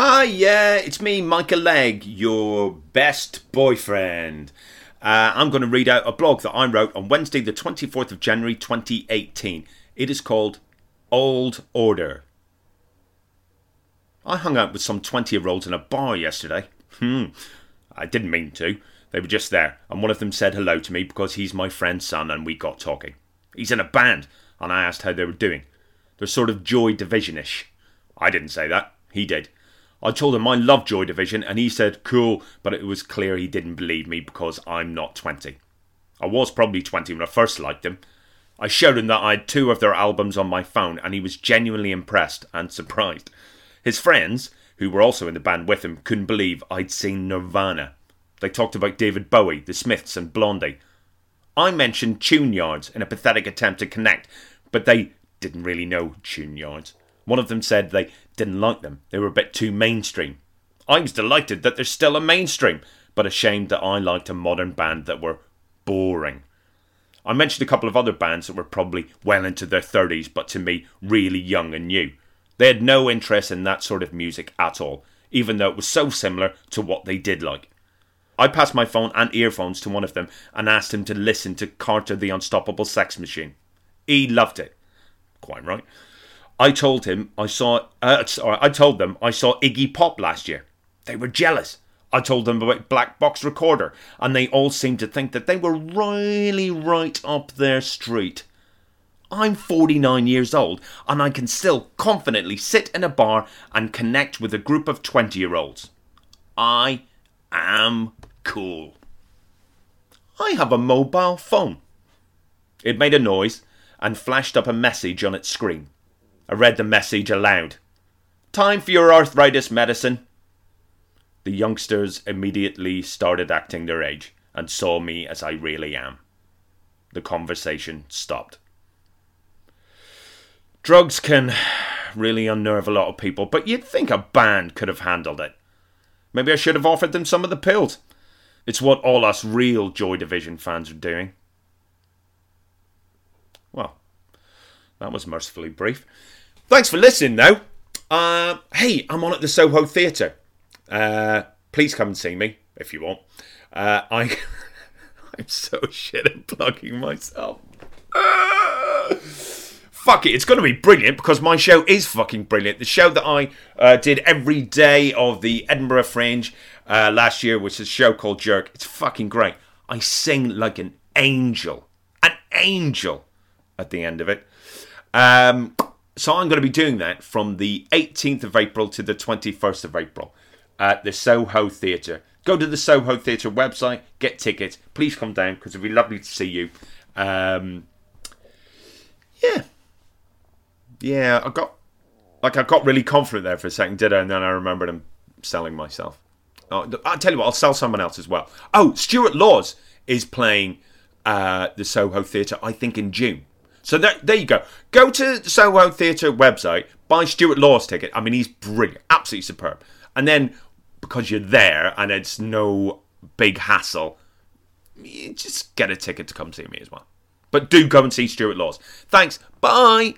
Hi, yeah, it's me, Michael Legge, your best boyfriend. Uh, I'm going to read out a blog that I wrote on Wednesday, the 24th of January 2018. It is called Old Order. I hung out with some 20 year olds in a bar yesterday. Hmm, I didn't mean to. They were just there, and one of them said hello to me because he's my friend's son, and we got talking. He's in a band, and I asked how they were doing. They're sort of Joy Divisionish. I didn't say that, he did. I told him I love Joy Division, and he said cool, but it was clear he didn't believe me because I'm not 20. I was probably 20 when I first liked them. I showed him that I had two of their albums on my phone, and he was genuinely impressed and surprised. His friends, who were also in the band with him, couldn't believe I'd seen Nirvana. They talked about David Bowie, the Smiths, and Blondie. I mentioned Tune Yards in a pathetic attempt to connect, but they didn't really know Tune Yards. One of them said they didn't like them, they were a bit too mainstream. I was delighted that they're still a mainstream, but ashamed that I liked a modern band that were boring. I mentioned a couple of other bands that were probably well into their 30s, but to me, really young and new. They had no interest in that sort of music at all, even though it was so similar to what they did like. I passed my phone and earphones to one of them and asked him to listen to Carter the Unstoppable Sex Machine. He loved it. Quite right. I told him I saw. Uh, sorry, I told them I saw Iggy Pop last year. They were jealous. I told them about Black Box Recorder, and they all seemed to think that they were really right up their street. I'm 49 years old, and I can still confidently sit in a bar and connect with a group of 20 year olds. I am cool. I have a mobile phone. It made a noise and flashed up a message on its screen. I read the message aloud. Time for your arthritis medicine. The youngsters immediately started acting their age and saw me as I really am. The conversation stopped. Drugs can really unnerve a lot of people, but you'd think a band could have handled it. Maybe I should have offered them some of the pills. It's what all us real Joy Division fans are doing. Well, that was mercifully brief. Thanks for listening, though. Uh, hey, I'm on at the Soho Theatre. Uh, please come and see me if you want. Uh, I, I'm so shit at plugging myself. Fuck it, it's going to be brilliant because my show is fucking brilliant. The show that I uh, did every day of the Edinburgh Fringe uh, last year, which is a show called Jerk, it's fucking great. I sing like an angel, an angel at the end of it. Um, so I'm going to be doing that from the 18th of April to the 21st of April at the Soho Theatre. Go to the Soho Theatre website, get tickets. Please come down because it'd be lovely to see you. Um, yeah, yeah. I got like I got really confident there for a second, did I? And then I remembered I'm selling myself. Oh, I'll tell you what, I'll sell someone else as well. Oh, Stuart Laws is playing uh, the Soho Theatre, I think, in June. So there, there you go. Go to the Soho Theatre website, buy Stuart Laws' ticket. I mean, he's brilliant, absolutely superb. And then because you're there and it's no big hassle, you just get a ticket to come see me as well. But do go and see Stuart Laws. Thanks. Bye.